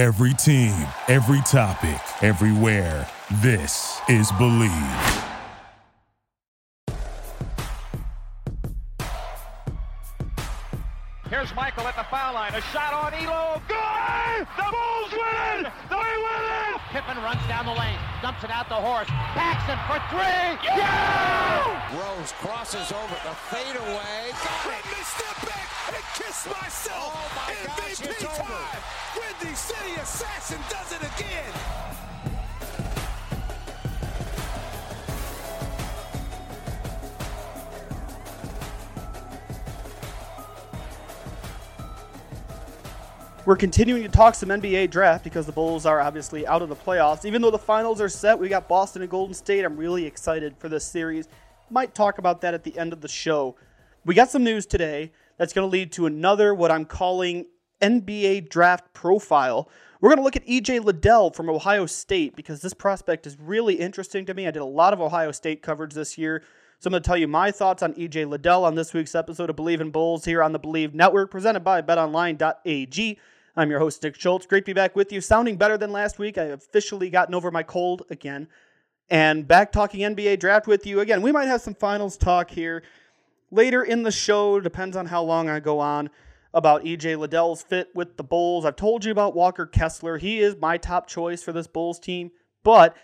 Every team, every topic, everywhere. This is Bleav. Here's Michael at the foul line. A shot on Ehlo. Good! The Bulls win it! They win it! Pippen runs down the lane, dumps it out the horse. Paxson for three. Yeah! Rose crosses over the fadeaway. Let me step back and kiss myself. Oh my gosh, MVP it's over. Windy City Assassin does it again. We're continuing to talk some NBA draft because the Bulls are obviously out of the playoffs. Even though the finals are set, we got Boston and Golden State. I'm really excited for this series. Might talk about that at the end of the show. We got some news today that's going to lead to another, what I'm calling NBA draft profile. We're going to look at EJ Liddell from Ohio State because this prospect is really interesting to me. I did a lot of Ohio State coverage this year. So I'm going to tell you my thoughts on EJ Liddell on this week's episode of Bleav in Bulls here on the Bleav Network, presented by BetOnline.ag. I'm your host, Nick Schultz. Great to be back with you. Sounding better than last week. I've officially gotten over my cold again. And back talking NBA draft with you again. We might have some finals talk here later in the show. Depends on how long I go on about EJ Liddell's fit with the Bulls. I've told you about Walker Kessler. He is my top choice for this Bulls team. But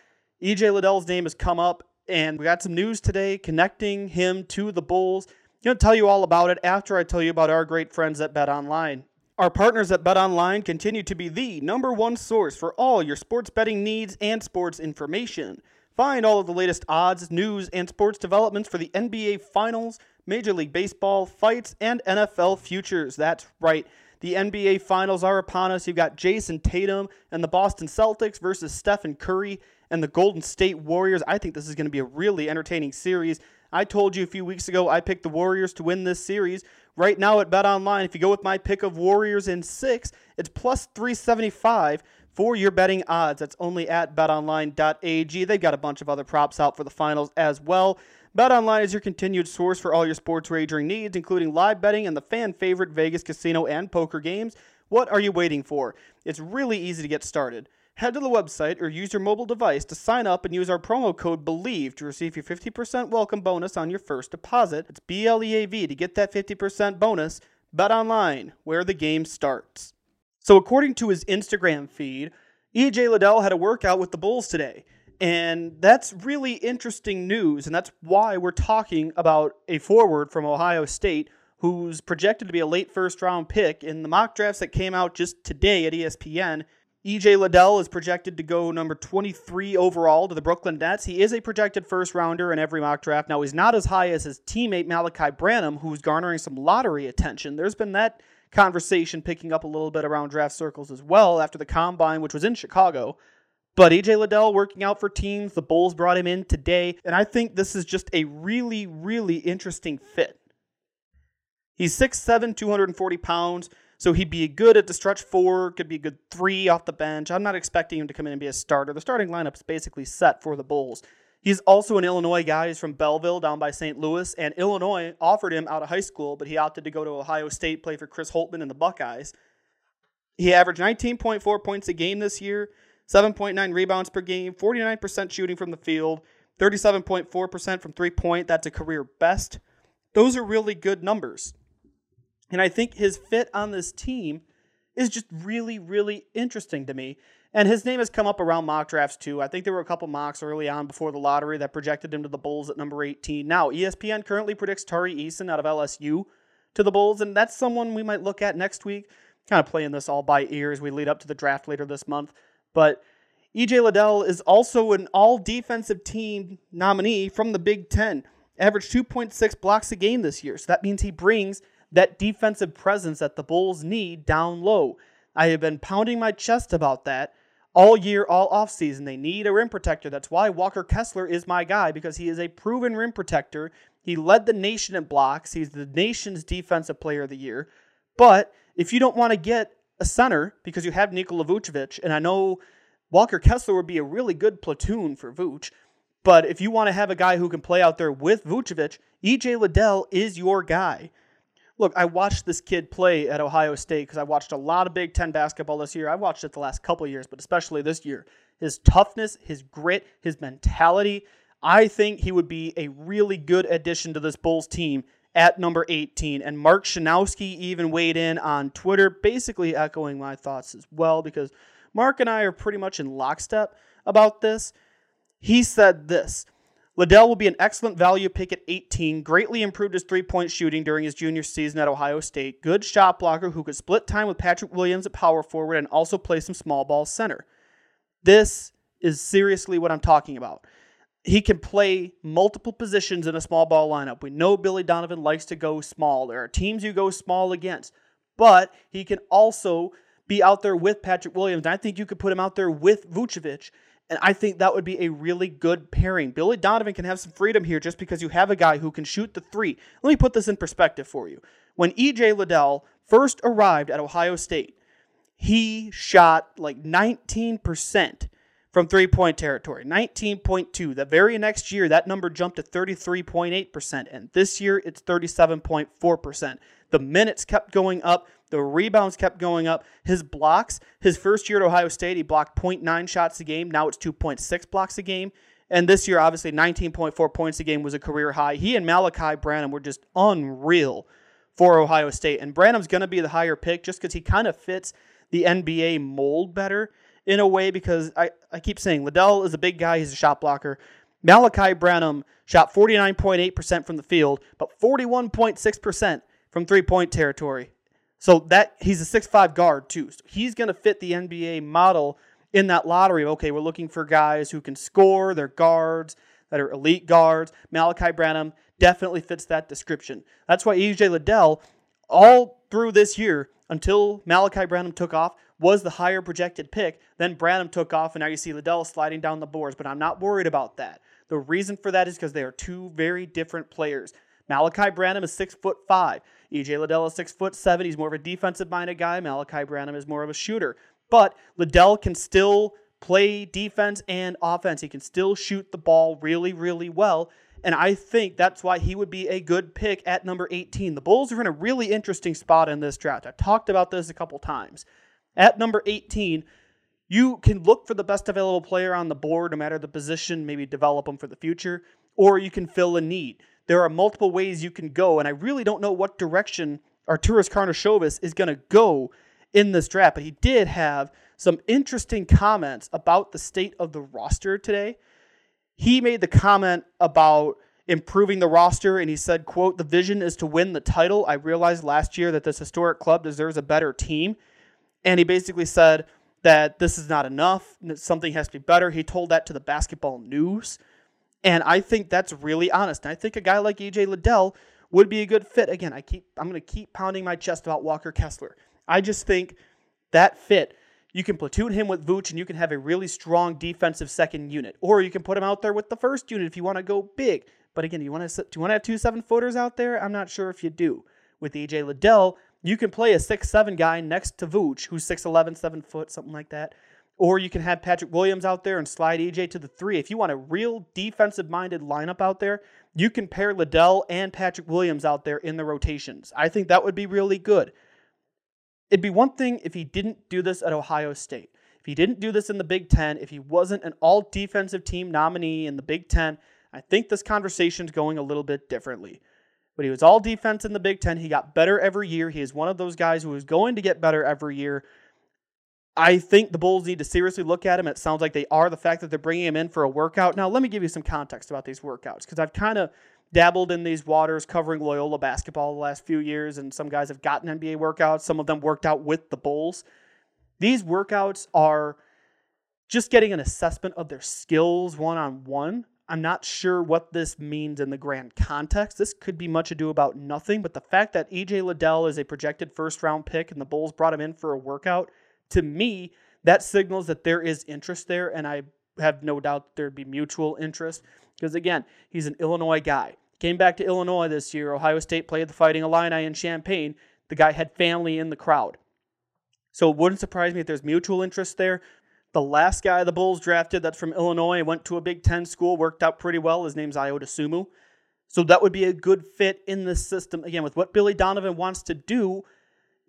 EJ Liddell's name has come up, and we got some news today connecting him to the Bulls. I'm going to tell you all about it after I tell you about our great friends at Bet Online. Our partners at Bet Online continue to be the number one source for all your sports betting needs and sports information. Find all of the latest odds, news, and sports developments for the NBA Finals, Major League Baseball, fights, and NFL futures. That's right. The NBA Finals are upon us. You've got Jayson Tatum and the Boston Celtics versus Stephen Curry and the Golden State Warriors. I think this is going to be a really entertaining series. I told you a few weeks ago I picked the Warriors to win this series. Right now at Bet Online, if you go with my pick of Warriors in six, it's plus 375 for your betting odds. That's only at betonline.ag. They've got a bunch of other props out for the finals as well. BetOnline is your continued source for all your sports wagering needs, including live betting and the fan favorite Vegas casino and poker games. What are you waiting for? It's really easy to get started. Head to the website or use your mobile device to sign up and use our promo code BLEAV to receive your 50% welcome bonus on your first deposit. It's B L E A V to get that 50% bonus. Bet online, where the game starts. So, according to his Instagram feed, EJ Liddell had a workout with the Bulls today. And that's really interesting news. And that's why we're talking about a forward from Ohio State who's projected to be a late first round pick. In the mock drafts that came out just today at ESPN, EJ Liddell is projected to go number 23 overall to the Brooklyn Nets. He is a projected first rounder in every mock draft. Now, he's not as high as his teammate Malachi Branham, who's garnering some lottery attention. There's been that conversation picking up a little bit around draft circles as well after the combine, which was in Chicago. But EJ Liddell working out for teams. The Bulls brought him in today. And I think this is just a really, really interesting fit. He's 6'7, 240 pounds. So he'd be good at the stretch four, could be a good three off the bench. I'm not expecting him to come in and be a starter. The starting lineup is basically set for the Bulls. He's also an Illinois guy. He's from Belleville down by St. Louis, and Illinois offered him out of high school, but he opted to go to Ohio State, play for Chris Holtmann and the Buckeyes. He averaged 19.4 points a game this year, 7.9 rebounds per game, 49% shooting from the field, 37.4% from three point. That's a career best. Those are really good numbers. And I think his fit on this team is just really, really interesting to me. And his name has come up around mock drafts too. I think there were a couple mocks early on before the lottery that projected him to the Bulls at number 18. Now, ESPN currently predicts Tari Eason out of LSU to the Bulls, and that's someone we might look at next week. Kind of playing this all by ear as we lead up to the draft later this month. But EJ Liddell is also an all defensive team nominee from the Big Ten. Averaged 2.6 blocks a game this year. So that means he brings that defensive presence that the Bulls need down low. I have been pounding my chest about that all year, all offseason. They need a rim protector. That's why Walker Kessler is my guy because he is a proven rim protector. He led the nation in blocks. He's the nation's defensive player of the year. But if you don't want to get a center because you have Nikola Vucevic, and I know Walker Kessler would be a really good platoon for Vooch, but if you want to have a guy who can play out there with Vucevic, EJ Liddell is your guy. look, I watched this kid play at Ohio State because I watched a lot of Big Ten basketball this year. I watched it the last couple years, but especially this year. His toughness, his grit, his mentality. I think he would be a really good addition to this Bulls team at number 18. And Mark Schanowski even weighed in on Twitter, basically echoing my thoughts as well, because Mark and I are pretty much in lockstep about this. He said this Liddell will be an excellent value pick at 18, greatly improved his three point shooting during his junior season at Ohio State, good shot blocker who could split time with Patrick Williams at power forward and also play some small ball center. This is seriously what I'm talking about. He can play multiple positions in a small ball lineup. We know Billy Donovan likes to go small. There are teams you go small against, but he can also be out there with Patrick Williams. And I think you could put him out there with Vucevic and I think that would be a really good pairing. Billy Donovan can have some freedom here just because you have a guy who can shoot the three. Let me put this in perspective for you. When EJ Liddell first arrived at Ohio State, he shot like 19% from three point territory, 19.2. The very next year, that number jumped to 33.8%, and this year it's 37.4%. The minutes kept going up, the rebounds kept going up. His blocks, his first year at Ohio State, he blocked 0.9 shots a game. Now it's 2.6 blocks a game. And this year, obviously, 19.4 points a game was a career high. He and Malachi Branham were just unreal for Ohio State. And Branham's going to be the higher pick just because he kind of fits the NBA mold better in a way because I, I keep saying Liddell is a big guy, he's a shot blocker. Malachi Branham shot 49.8% from the field, but 41.6% from three point territory. So that he's a six-five guard too. So he's going to fit the NBA model in that lottery. Okay, we're looking for guys who can score, they're guards that are elite guards. Malachi Branham definitely fits that description. That's why EJ Liddell, all through this year, until Malachi Branham took off, was the higher projected pick. Then Branham took off, and now you see Liddell sliding down the boards. But I'm not worried about that. The reason for that is because they are two very different players. Malachi Branham is six foot five. EJ Liddell is six foot seven. He's more of a defensive minded guy. Malachi Branham is more of a shooter. But Liddell can still play defense and offense. He can still shoot the ball really, really well. And I think that's why he would be a good pick at number 18. The Bulls are in a really interesting spot in this draft. I've talked about this a couple times. At number 18, you can look for the best available player on the board, no matter the position, maybe develop them for the future, or you can fill a need there are multiple ways you can go, and I really don't know what direction Arturas Karnisovas is going to go in this draft. But he did have some interesting comments about the state of the roster today. He made the comment about improving the roster and he said quote the vision is to win the title i realized last year that this historic club deserves a better team and he basically said that this is not enough something has to be better he told that to the basketball news and I think that's really honest. And I think a guy like EJ Liddell would be a good fit. Again, I keep I'm going to keep pounding my chest about Walker Kessler. I just think that fit. You can platoon him with Vooch and you can have a really strong defensive second unit. Or you can put him out there with the first unit if you want to go big. But again, you want to do you want to have two seven footers out there? I'm not sure if you do. With EJ Liddell, you can play a six seven guy next to Vooch, who's 6'11, 7 foot, something like that. Or you can have Patrick Williams out there and slide EJ to the three. If you want a real defensive minded lineup out there, you can pair Liddell and Patrick Williams out there in the rotations. I think that would be really good. It'd be one thing if he didn't do this at Ohio State. If he didn't do this in the Big Ten, if he wasn't an all defensive team nominee in the Big Ten, I think this conversation's going a little bit differently. But he was all defense in the Big Ten. He got better every year. He is one of those guys who is going to get better every year. I think the Bulls need to seriously look at him. It sounds like they are the fact that they're bringing him in for a workout. Now, let me give you some context about these workouts because I've kind of dabbled in these waters covering Loyola basketball the last few years, and some guys have gotten NBA workouts. Some of them worked out with the Bulls. These workouts are just getting an assessment of their skills one on one. I'm not sure what this means in the grand context. This could be much ado about nothing, but the fact that EJ Liddell is a projected first round pick and the Bulls brought him in for a workout to me, that signals that there is interest there, and I have no doubt there'd be mutual interest. Because again, he's an Illinois guy. Came back to Illinois this year. Ohio State played the Fighting Illini in Champaign. The guy had family in the crowd. So it wouldn't surprise me if there's mutual interest there. The last guy the Bulls drafted that's from Illinois went to a Big Ten school, worked out pretty well. His name's Ayo Dosunmu. So that would be a good fit in this system. Again, with what Billy Donovan wants to do,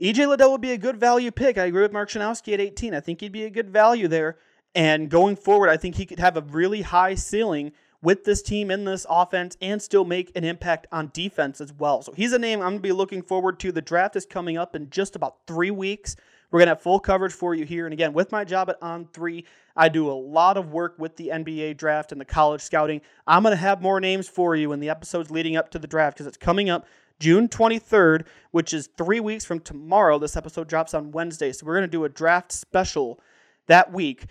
EJ Liddell would be a good value pick. I agree with Mark Schanowski at 18. I think he'd be a good value there. And going forward, I think he could have a really high ceiling with this team in this offense and still make an impact on defense as well. So he's a name I'm going to be looking forward to. The draft is coming up in just about three weeks. We're going to have full coverage for you here. And again, with my job at On3, I do a lot of work with the NBA draft and the college scouting. I'm going to have more names for you in the episodes leading up to the draft because it's coming up June 23rd, which is three weeks from tomorrow. This episode drops on Wednesday. So we're going to do a draft special that week.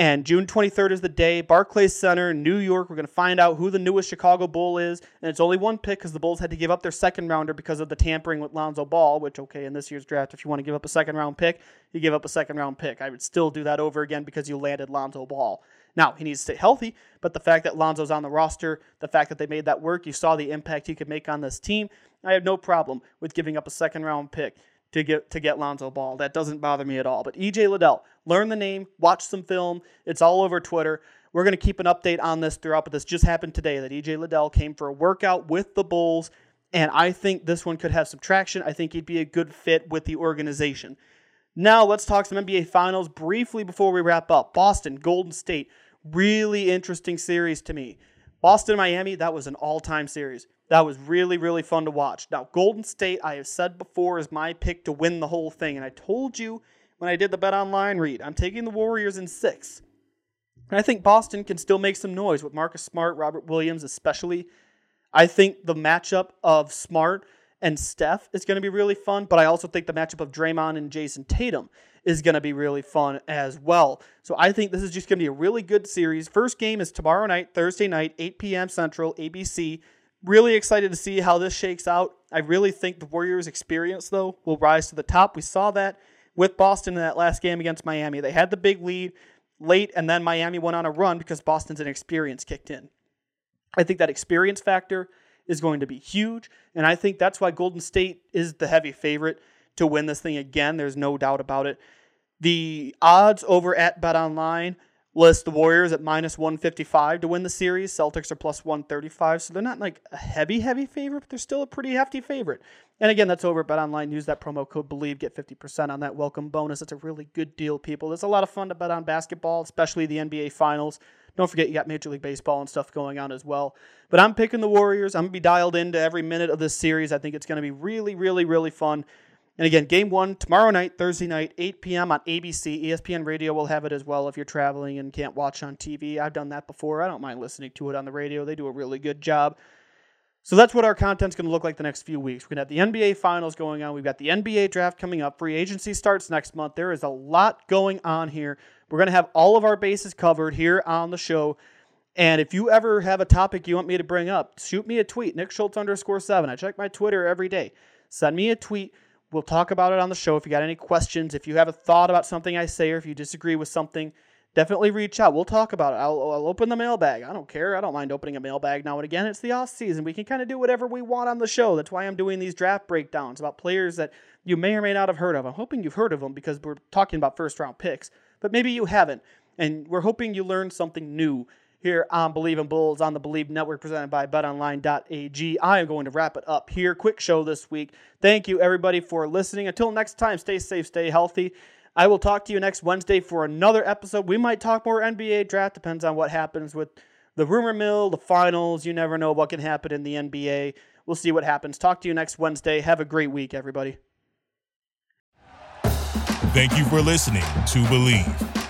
And June 23rd is the day. Barclays Center, New York. We're going to find out who the newest Chicago Bull is. And it's only one pick because the Bulls had to give up their second rounder because of the tampering with Lonzo Ball, which, okay, in this year's draft, if you want to give up a second round pick, you give up a second round pick. I would still do that over again because you landed Lonzo Ball. Now, he needs to stay healthy, but the fact that Lonzo's on the roster, the fact that they made that work, you saw the impact he could make on this team. I have no problem with giving up a second round pick to get to get Lonzo Ball. That doesn't bother me at all. But EJ Liddell, learn the name, watch some film. It's all over Twitter. We're going to keep an update on this throughout, but this just happened today that EJ Liddell came for a workout with the Bulls, and I think this one could have some traction. I think he'd be a good fit with the organization. Now let's talk some NBA Finals briefly before we wrap up. Boston, Golden State, really interesting series to me. Boston, Miami, that was an all-time series. That was really, really fun to watch. Now, Golden State, I have said before, is my pick to win the whole thing. And I told you when I did the Bet Online read, I'm taking the Warriors in six. And I think Boston can still make some noise with Marcus Smart, Robert Williams, especially. I think the matchup of Smart and Steph is going to be really fun, but I also think the matchup of Draymond and Jayson Tatum is going to be really fun as well. So I think this is just going to be a really good series. First game is tomorrow night, Thursday night, 8 p.m. Central, ABC. Really excited to see how this shakes out. I really think the Warriors' experience, though, will rise to the top. We saw that with Boston in that last game against Miami. They had the big lead late, and then Miami went on a run because Boston's inexperience kicked in. I think that experience factor is going to be huge, and I think that's why Golden State is the heavy favorite to win this thing again. There's no doubt about it. The odds over at Bet Online list the Warriors at minus 155 to win the series. Celtics are plus 135. So they're not like a heavy, heavy favorite, but they're still a pretty hefty favorite. And again, that's over at Bet Online. Use that promo code BLEAV. Get 50% on that welcome bonus. It's a really good deal, people. It's a lot of fun to bet on basketball, especially the NBA Finals. Don't forget, you got Major League Baseball and stuff going on as well. But I'm picking the Warriors. I'm going to be dialed into every minute of this series. I think it's going to be really, really, really fun. And again, game one tomorrow night, Thursday night, 8 p.m. on ABC. ESPN Radio will have it as well if you're traveling and can't watch on TV. I've done that before. I don't mind listening to it on the radio. They do a really good job. So that's what our content's going to look like the next few weeks. We're going to have the NBA finals going on. We've got the NBA draft coming up. Free agency starts next month. There is a lot going on here. We're going to have all of our bases covered here on the show. And if you ever have a topic you want me to bring up, shoot me a tweet, Nick Schultz underscore seven. I check my Twitter every day. Send me a tweet We'll talk about it on the show. If you got any questions, if you have a thought about something I say, or if you disagree with something, definitely reach out. We'll talk about it. I'll, I'll open the mailbag. I don't care. I don't mind opening a mailbag now and again. It's the off season. We can kind of do whatever we want on the show. That's why I'm doing these draft breakdowns about players that you may or may not have heard of. I'm hoping you've heard of them because we're talking about first round picks, but maybe you haven't. And we're hoping you learn something new here on Bleav in Bulls on the Bleav Network presented by betonline.ag. I am going to wrap it up here. Quick show this week. Thank you, everybody, for listening. Until next time, stay safe, stay healthy. I will talk to you next Wednesday for another episode. We might talk more NBA draft, depends on what happens with the rumor mill, the finals. You never know what can happen in the NBA. We'll see what happens. Talk to you next Wednesday. Have a great week, everybody. Thank you for listening to Bleav.